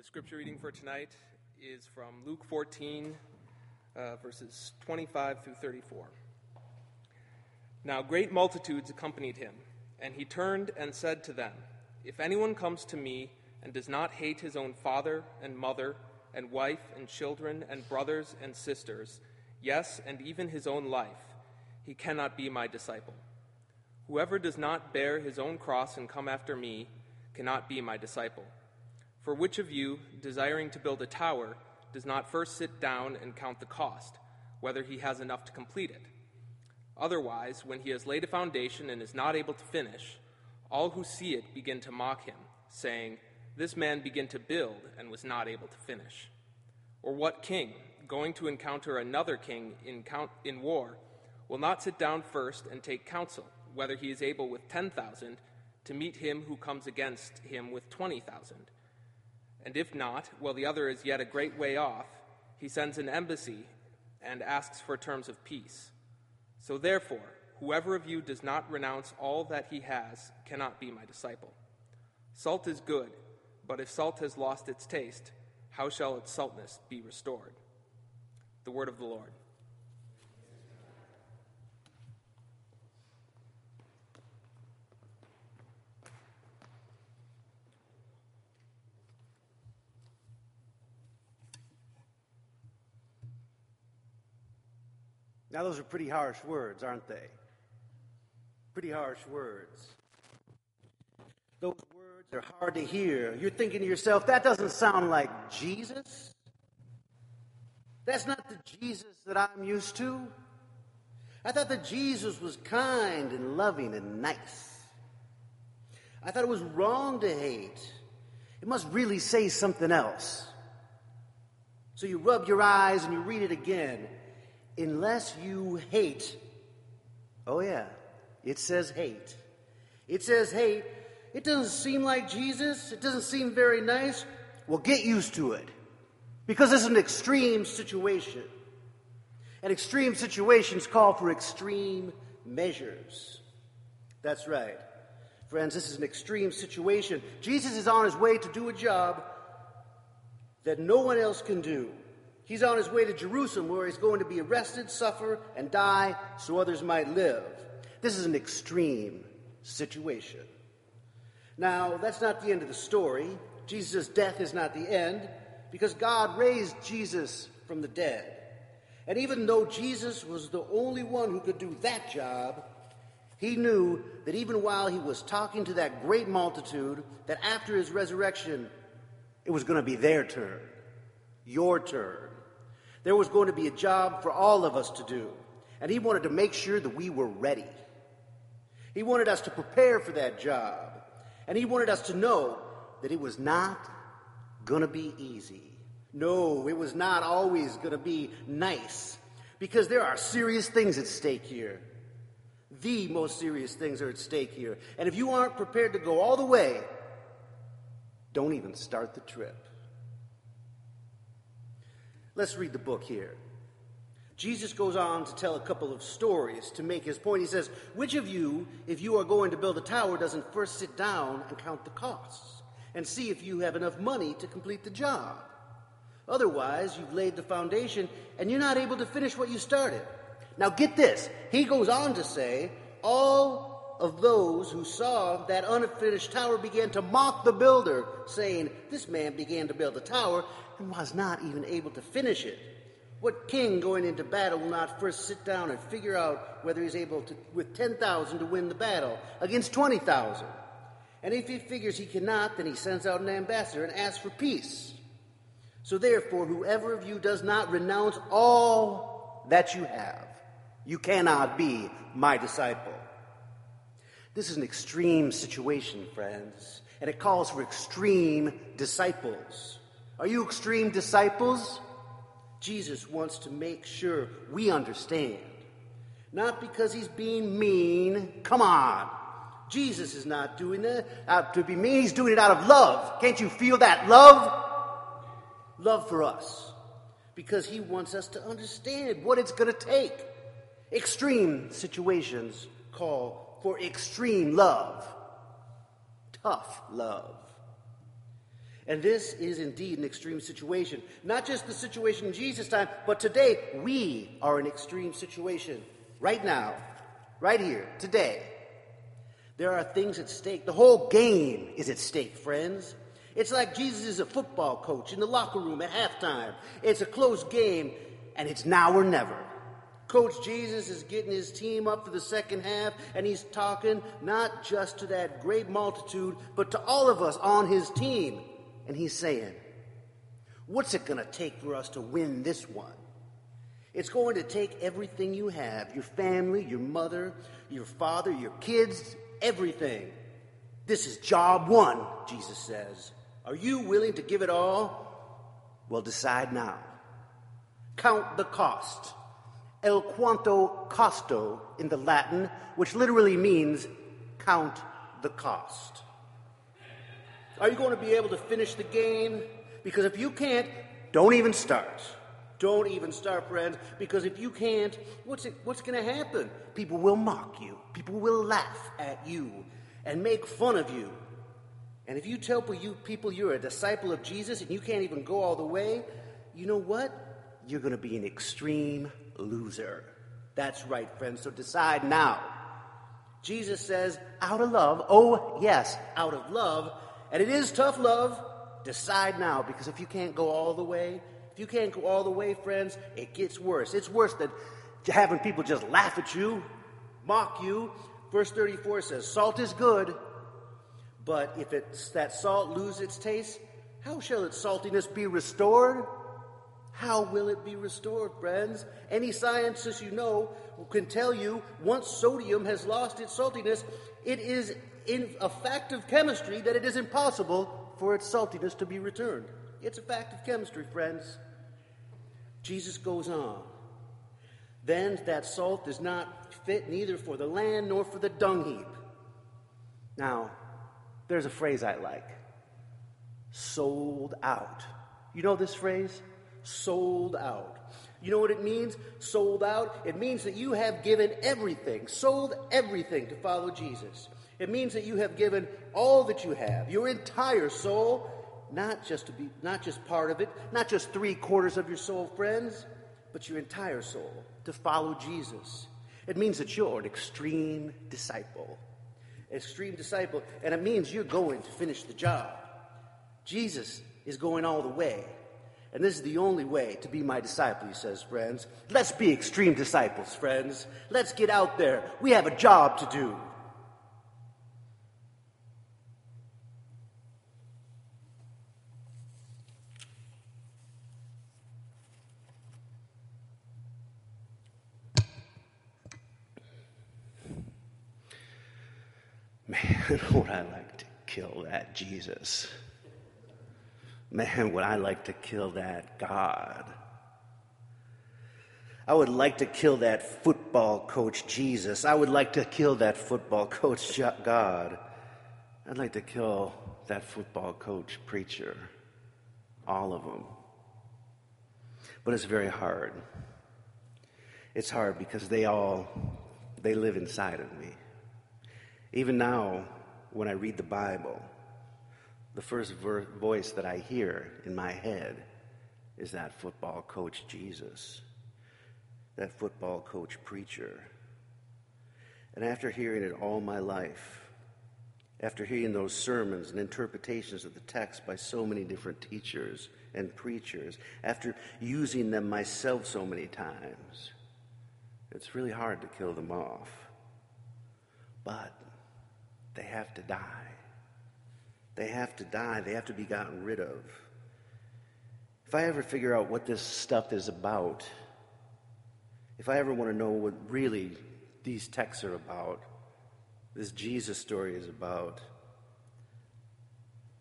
The scripture reading for tonight is from Luke 14, uh, verses 25 through 34. Now great multitudes accompanied him, and he turned and said to them, If anyone comes to me and does not hate his own father and mother, and wife and children and brothers and sisters, yes, and even his own life, he cannot be my disciple. Whoever does not bear his own cross and come after me cannot be my disciple. For which of you, desiring to build a tower, does not first sit down and count the cost, whether he has enough to complete it? Otherwise, when he has laid a foundation and is not able to finish, all who see it begin to mock him, saying, This man began to build and was not able to finish. Or what king, going to encounter another king in, count, in war, will not sit down first and take counsel, whether he is able with 10,000 to meet him who comes against him with 20,000? And if not, while the other is yet a great way off, he sends an embassy and asks for terms of peace. So therefore, whoever of you does not renounce all that he has cannot be my disciple. Salt is good, but if salt has lost its taste, how shall its saltness be restored? The word of the Lord. Now, those are pretty harsh words, aren't they? Pretty harsh words. Those words are hard to hear. You're thinking to yourself, that doesn't sound like Jesus. That's not the Jesus that I'm used to. I thought that Jesus was kind and loving and nice. I thought it was wrong to hate. It must really say something else. So you rub your eyes and you read it again unless you hate. Oh, yeah, it says hate. It says hate. It doesn't seem like Jesus. It doesn't seem very nice. Well, get used to it because is an extreme situation. And extreme situations call for extreme measures. That's right. Friends, this is an extreme situation. Jesus is on his way to do a job that no one else can do. He's on his way to Jerusalem where he's going to be arrested, suffer, and die so others might live. This is an extreme situation. Now, that's not the end of the story. Jesus' death is not the end because God raised Jesus from the dead. And even though Jesus was the only one who could do that job, he knew that even while he was talking to that great multitude, that after his resurrection, it was going to be their turn, your turn. There was going to be a job for all of us to do, and he wanted to make sure that we were ready. He wanted us to prepare for that job, and he wanted us to know that it was not going to be easy. No, it was not always going to be nice, because there are serious things at stake here. The most serious things are at stake here. And if you aren't prepared to go all the way, don't even start the trip. Let's read the book here. Jesus goes on to tell a couple of stories to make his point. He says, Which of you, if you are going to build a tower, doesn't first sit down and count the costs and see if you have enough money to complete the job? Otherwise, you've laid the foundation and you're not able to finish what you started. Now, get this. He goes on to say, All of those who saw that unfinished tower began to mock the builder, saying, This man began to build a tower and was not even able to finish it. What king going into battle will not first sit down and figure out whether he's able to, with 10,000 to win the battle against 20,000? And if he figures he cannot, then he sends out an ambassador and asks for peace. So therefore, whoever of you does not renounce all that you have, you cannot be my disciple. This is an extreme situation, friends, and it calls for extreme disciples. Are you extreme disciples? Jesus wants to make sure we understand. Not because he's being mean. Come on. Jesus is not doing that out to be mean. He's doing it out of love. Can't you feel that love? Love for us. Because he wants us to understand what it's going to take. Extreme situations call for extreme love. Tough love. And this is indeed an extreme situation. Not just the situation in Jesus' time, but today we are in extreme situation. Right now, right here, today. There are things at stake. The whole game is at stake, friends. It's like Jesus is a football coach in the locker room at halftime. It's a close game, and it's now or never. Coach Jesus is getting his team up for the second half, and he's talking not just to that great multitude, but to all of us on his team. And he's saying, What's it going to take for us to win this one? It's going to take everything you have your family, your mother, your father, your kids, everything. This is job one, Jesus says. Are you willing to give it all? Well, decide now. Count the cost. El quanto costo in the Latin, which literally means count the cost. Are you going to be able to finish the game? Because if you can't, don't even start. Don't even start, friends, because if you can't, what's, it, what's going to happen? People will mock you, people will laugh at you and make fun of you. And if you tell you people you're a disciple of Jesus and you can't even go all the way, you know what? You're going to be an extreme loser. That's right, friends. So decide now. Jesus says, out of love, oh, yes, out of love, and it is tough love, decide now, because if you can't go all the way, if you can't go all the way, friends, it gets worse. It's worse than having people just laugh at you, mock you. Verse 34 says, Salt is good, but if it's, that salt lose its taste, how shall its saltiness be restored? How will it be restored, friends? Any scientist you know can tell you once sodium has lost its saltiness, it is in a fact of chemistry that it is impossible for its saltiness to be returned. It's a fact of chemistry, friends. Jesus goes on. Then that salt is not fit neither for the land nor for the dung heap. Now, there's a phrase I like sold out. You know this phrase? Sold out. You know what it means? Sold out? It means that you have given everything, sold everything to follow Jesus. It means that you have given all that you have, your entire soul, not just to be not just part of it, not just three quarters of your soul, friends, but your entire soul to follow Jesus. It means that you're an extreme disciple. Extreme disciple, and it means you're going to finish the job. Jesus is going all the way. And this is the only way to be my disciple, he says, friends. Let's be extreme disciples, friends. Let's get out there. We have a job to do. Would I like to kill that Jesus. Man, would I like to kill that God. I would like to kill that football coach Jesus. I would like to kill that football coach God. I'd like to kill that football coach preacher. All of them. But it's very hard. It's hard because they all they live inside of me. Even now, when I read the Bible, the first ver- voice that I hear in my head is that football coach Jesus, that football coach preacher. And after hearing it all my life, after hearing those sermons and interpretations of the text by so many different teachers and preachers, after using them myself so many times, it's really hard to kill them off. But they have to die. They have to die. They have to be gotten rid of. If I ever figure out what this stuff is about, if I ever want to know what really these texts are about, this Jesus story is about,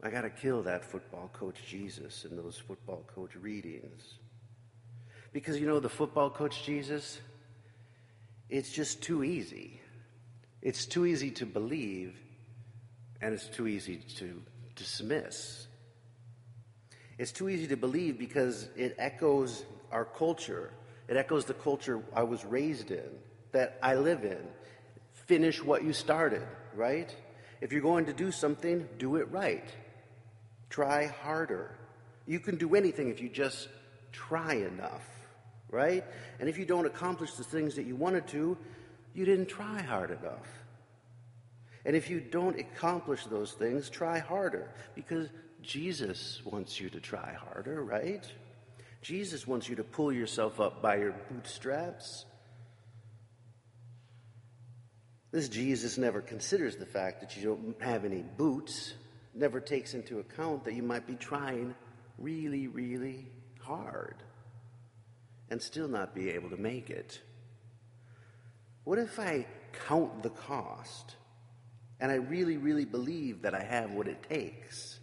I got to kill that football coach Jesus and those football coach readings. Because you know, the football coach Jesus, it's just too easy. It's too easy to believe, and it's too easy to dismiss. It's too easy to believe because it echoes our culture. It echoes the culture I was raised in, that I live in. Finish what you started, right? If you're going to do something, do it right. Try harder. You can do anything if you just try enough, right? And if you don't accomplish the things that you wanted to, you didn't try hard enough. And if you don't accomplish those things, try harder because Jesus wants you to try harder, right? Jesus wants you to pull yourself up by your bootstraps. This Jesus never considers the fact that you don't have any boots, never takes into account that you might be trying really, really hard and still not be able to make it. What if I count the cost and I really, really believe that I have what it takes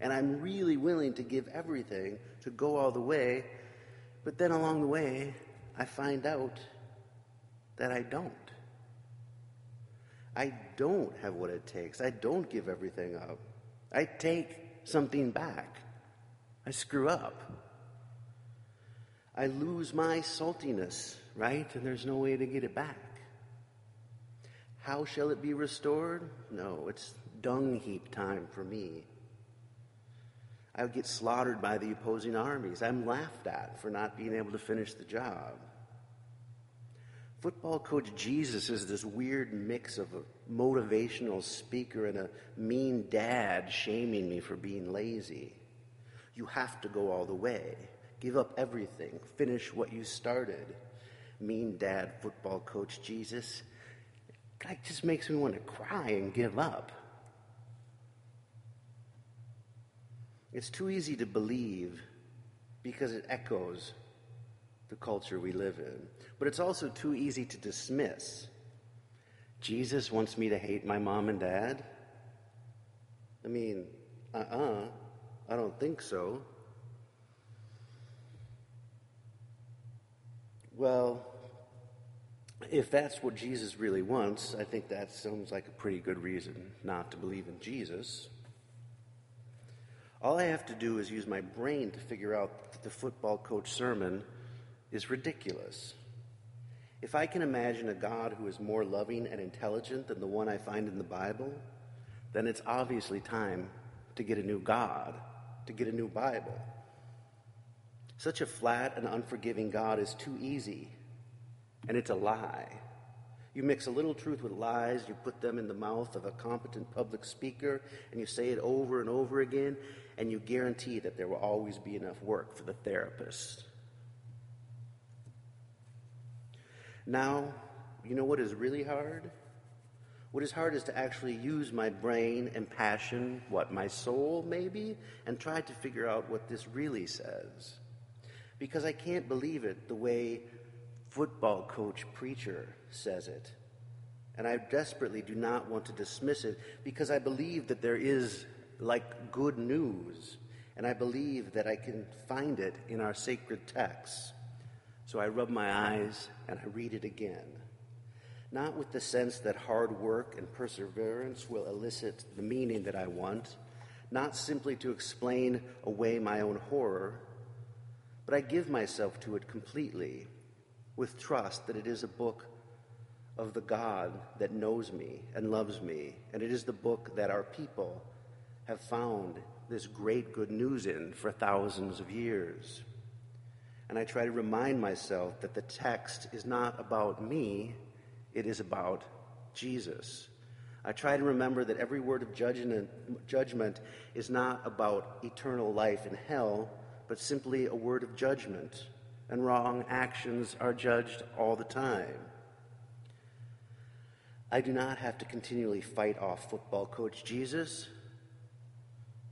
and I'm really willing to give everything to go all the way, but then along the way I find out that I don't? I don't have what it takes. I don't give everything up. I take something back. I screw up. I lose my saltiness, right? And there's no way to get it back. How shall it be restored? No, it's dung heap time for me. I would get slaughtered by the opposing armies. I'm laughed at for not being able to finish the job. Football coach Jesus is this weird mix of a motivational speaker and a mean dad shaming me for being lazy. You have to go all the way, give up everything, finish what you started. Mean dad, football coach Jesus. That just makes me want to cry and give up. It's too easy to believe because it echoes the culture we live in. But it's also too easy to dismiss. Jesus wants me to hate my mom and dad? I mean, uh uh-uh, uh I don't think so. Well, if that's what Jesus really wants, I think that sounds like a pretty good reason not to believe in Jesus. All I have to do is use my brain to figure out that the football coach sermon is ridiculous. If I can imagine a God who is more loving and intelligent than the one I find in the Bible, then it's obviously time to get a new God, to get a new Bible. Such a flat and unforgiving God is too easy, and it's a lie. You mix a little truth with lies, you put them in the mouth of a competent public speaker, and you say it over and over again, and you guarantee that there will always be enough work for the therapist. Now, you know what is really hard? What is hard is to actually use my brain and passion, what, my soul maybe, and try to figure out what this really says. Because I can't believe it the way football coach preacher says it. And I desperately do not want to dismiss it because I believe that there is like good news. And I believe that I can find it in our sacred texts. So I rub my eyes and I read it again. Not with the sense that hard work and perseverance will elicit the meaning that I want, not simply to explain away my own horror, but I give myself to it completely with trust that it is a book of the God that knows me and loves me, and it is the book that our people have found this great good news in for thousands of years. And I try to remind myself that the text is not about me, it is about Jesus. I try to remember that every word of judgment, is not about eternal life in hell, but simply a word of judgment, and wrong actions are judged all the time. I do not have to continually fight off football coach Jesus.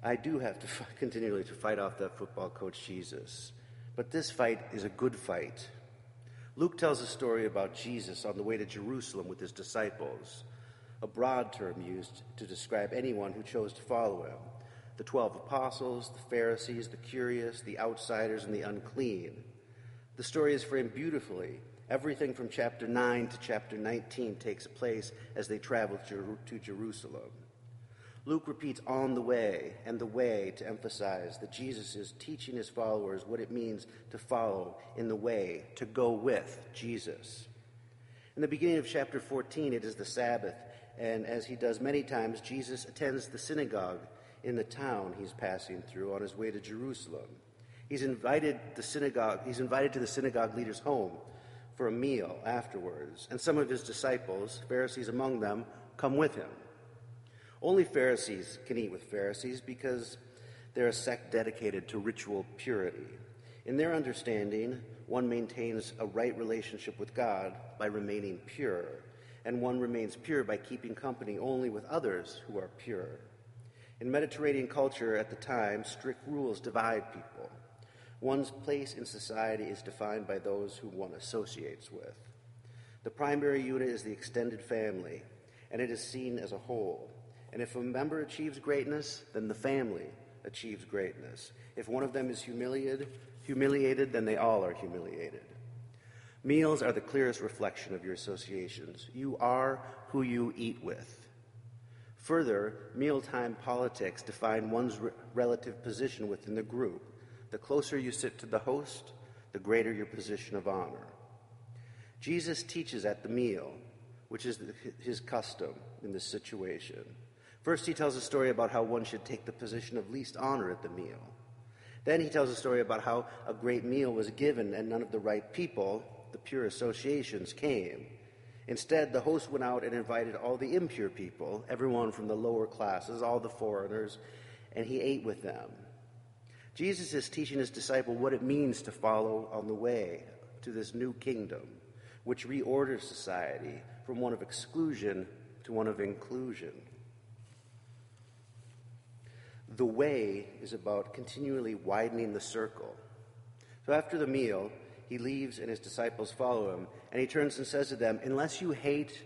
I do have to f- continually to fight off that football coach Jesus. But this fight is a good fight. Luke tells a story about Jesus on the way to Jerusalem with his disciples, a broad term used to describe anyone who chose to follow him the 12 apostles, the Pharisees, the curious, the outsiders, and the unclean. The story is framed beautifully. Everything from chapter 9 to chapter 19 takes place as they travel to Jerusalem. Luke repeats on the way and the way to emphasize that Jesus is teaching his followers what it means to follow in the way, to go with Jesus. In the beginning of chapter 14, it is the Sabbath, and as he does many times, Jesus attends the synagogue in the town he's passing through on his way to Jerusalem. He's invited the synagogue, he's invited to the synagogue leader's home for a meal afterwards, and some of his disciples, Pharisees among them, come with him. Only Pharisees can eat with Pharisees because they're a sect dedicated to ritual purity. In their understanding, one maintains a right relationship with God by remaining pure, and one remains pure by keeping company only with others who are pure. In Mediterranean culture at the time, strict rules divide people. One's place in society is defined by those who one associates with. The primary unit is the extended family, and it is seen as a whole. And if a member achieves greatness, then the family achieves greatness. If one of them is humiliated, humiliated, then they all are humiliated. Meals are the clearest reflection of your associations. You are who you eat with. Further, mealtime politics define one's re- relative position within the group. The closer you sit to the host, the greater your position of honor. Jesus teaches at the meal, which is his custom in this situation. First, he tells a story about how one should take the position of least honor at the meal. Then he tells a story about how a great meal was given and none of the right people, the pure associations, came. Instead, the host went out and invited all the impure people, everyone from the lower classes, all the foreigners, and he ate with them. Jesus is teaching his disciple what it means to follow on the way to this new kingdom, which reorders society from one of exclusion to one of inclusion. The way is about continually widening the circle. So after the meal, he leaves and his disciples follow him, and he turns and says to them, Unless you hate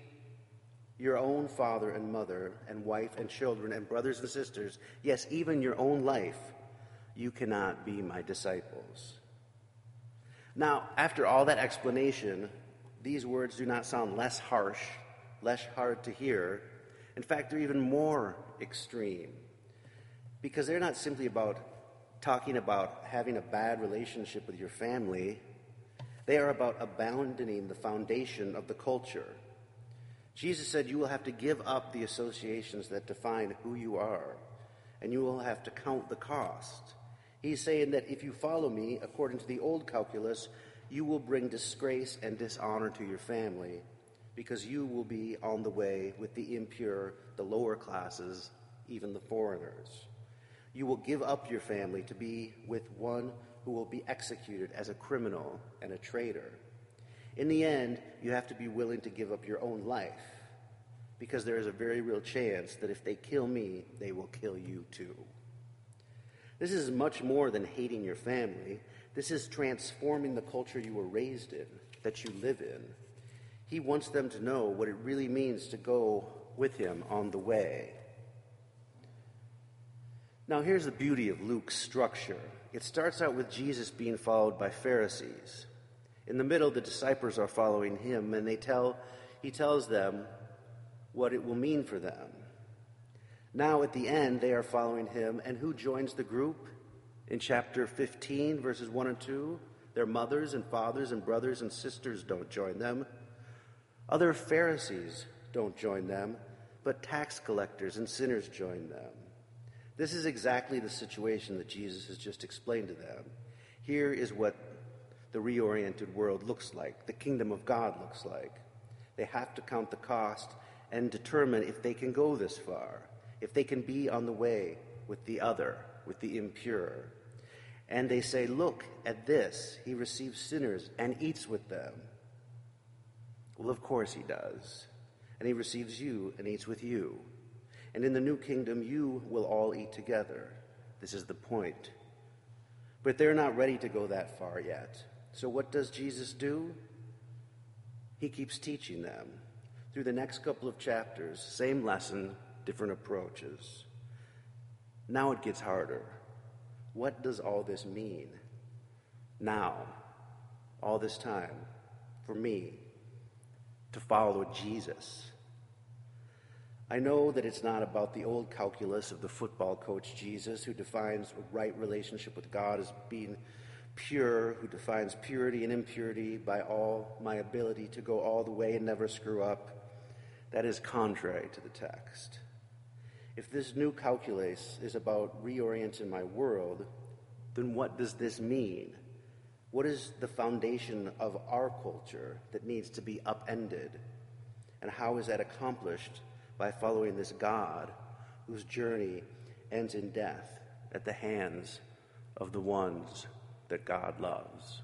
your own father and mother, and wife and children, and brothers and sisters, yes, even your own life, you cannot be my disciples. Now, after all that explanation, these words do not sound less harsh, less hard to hear. In fact, they're even more extreme because they're not simply about talking about having a bad relationship with your family, they are about abandoning the foundation of the culture. Jesus said, You will have to give up the associations that define who you are, and you will have to count the cost. He's saying that if you follow me, according to the old calculus, you will bring disgrace and dishonor to your family because you will be on the way with the impure, the lower classes, even the foreigners. You will give up your family to be with one who will be executed as a criminal and a traitor. In the end, you have to be willing to give up your own life because there is a very real chance that if they kill me, they will kill you too. This is much more than hating your family. This is transforming the culture you were raised in, that you live in. He wants them to know what it really means to go with him on the way. Now, here's the beauty of Luke's structure it starts out with Jesus being followed by Pharisees. In the middle, the disciples are following him, and they tell, he tells them what it will mean for them. Now, at the end, they are following him, and who joins the group? In chapter 15, verses 1 and 2, their mothers and fathers and brothers and sisters don't join them. Other Pharisees don't join them, but tax collectors and sinners join them. This is exactly the situation that Jesus has just explained to them. Here is what the reoriented world looks like, the kingdom of God looks like. They have to count the cost and determine if they can go this far if they can be on the way with the other, with the impure. And they say, Look at this. He receives sinners and eats with them. Well, of course he does. And he receives you and eats with you. And in the new kingdom, you will all eat together. This is the point. But they're not ready to go that far yet. So what does Jesus do? He keeps teaching them. Through the next couple of chapters, same lesson, different approaches. Now it gets harder. What does all this mean? Now, all this time, for me, to follow Jesus. I know that it's not about the old calculus of the football coach Jesus, who defines a right relationship with God as being pure, who defines purity and impurity by all my ability to go all the way and never screw up. That is contrary to the text. If this new calculus is about reorienting my world, then what does this mean? What is the foundation of our culture that needs to be upended? And how is that accomplished by following this God whose journey ends in death at the hands of the ones that God loves?